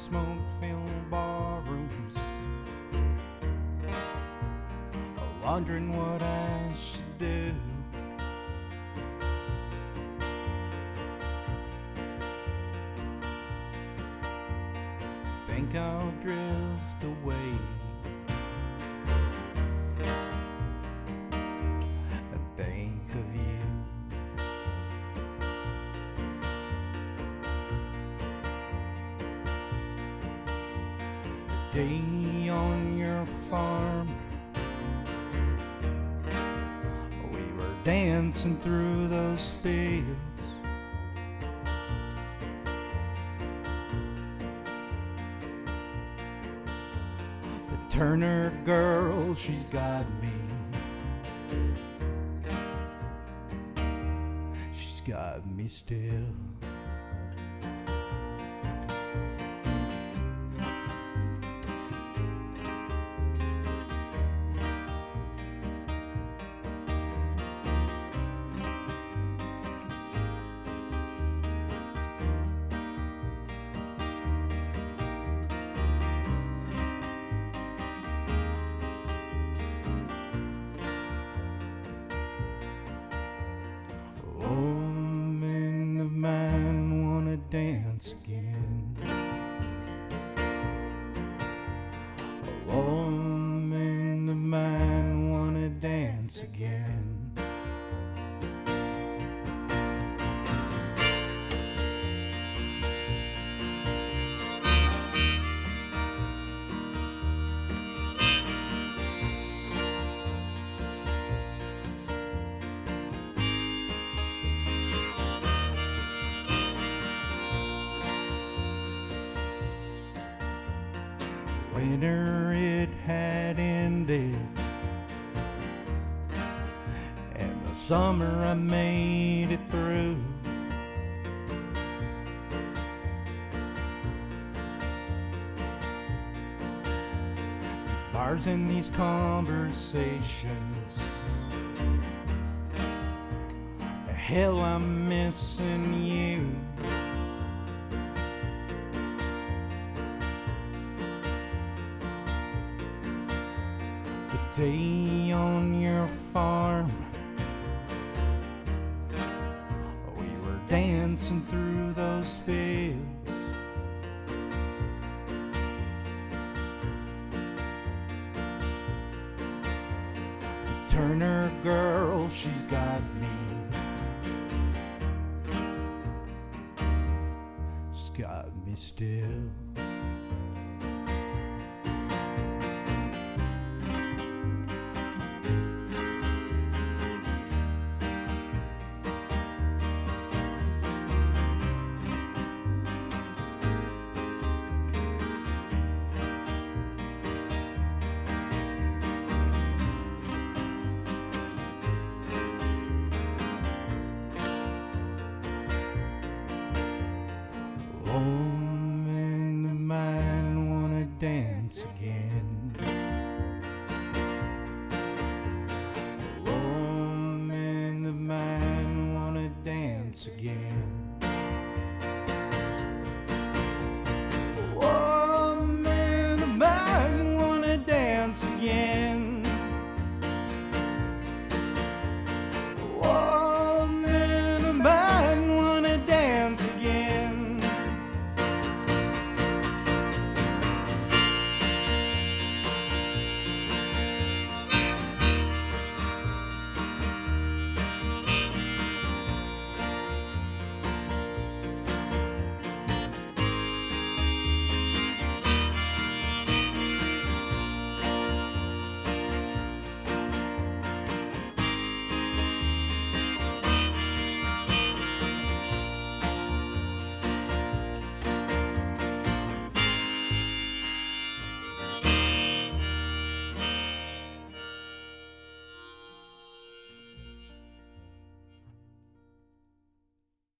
smoke-filled barrooms, wondering what I should do. Think I'll drift away. Day on your farm. We were dancing through those fields. The Turner girl, she's got me. She's got me still. Woman of mine wanna dance again. A woman of mine wanna dance again. Winter it had ended, and the summer I made it through. These bars and these conversations. Hell, I'm missing you. The day on your farm. Oh, we were dancing through those fields. The Turner girl, she's got me. She's got me still. Dance again. Woman of mine wanna dance again.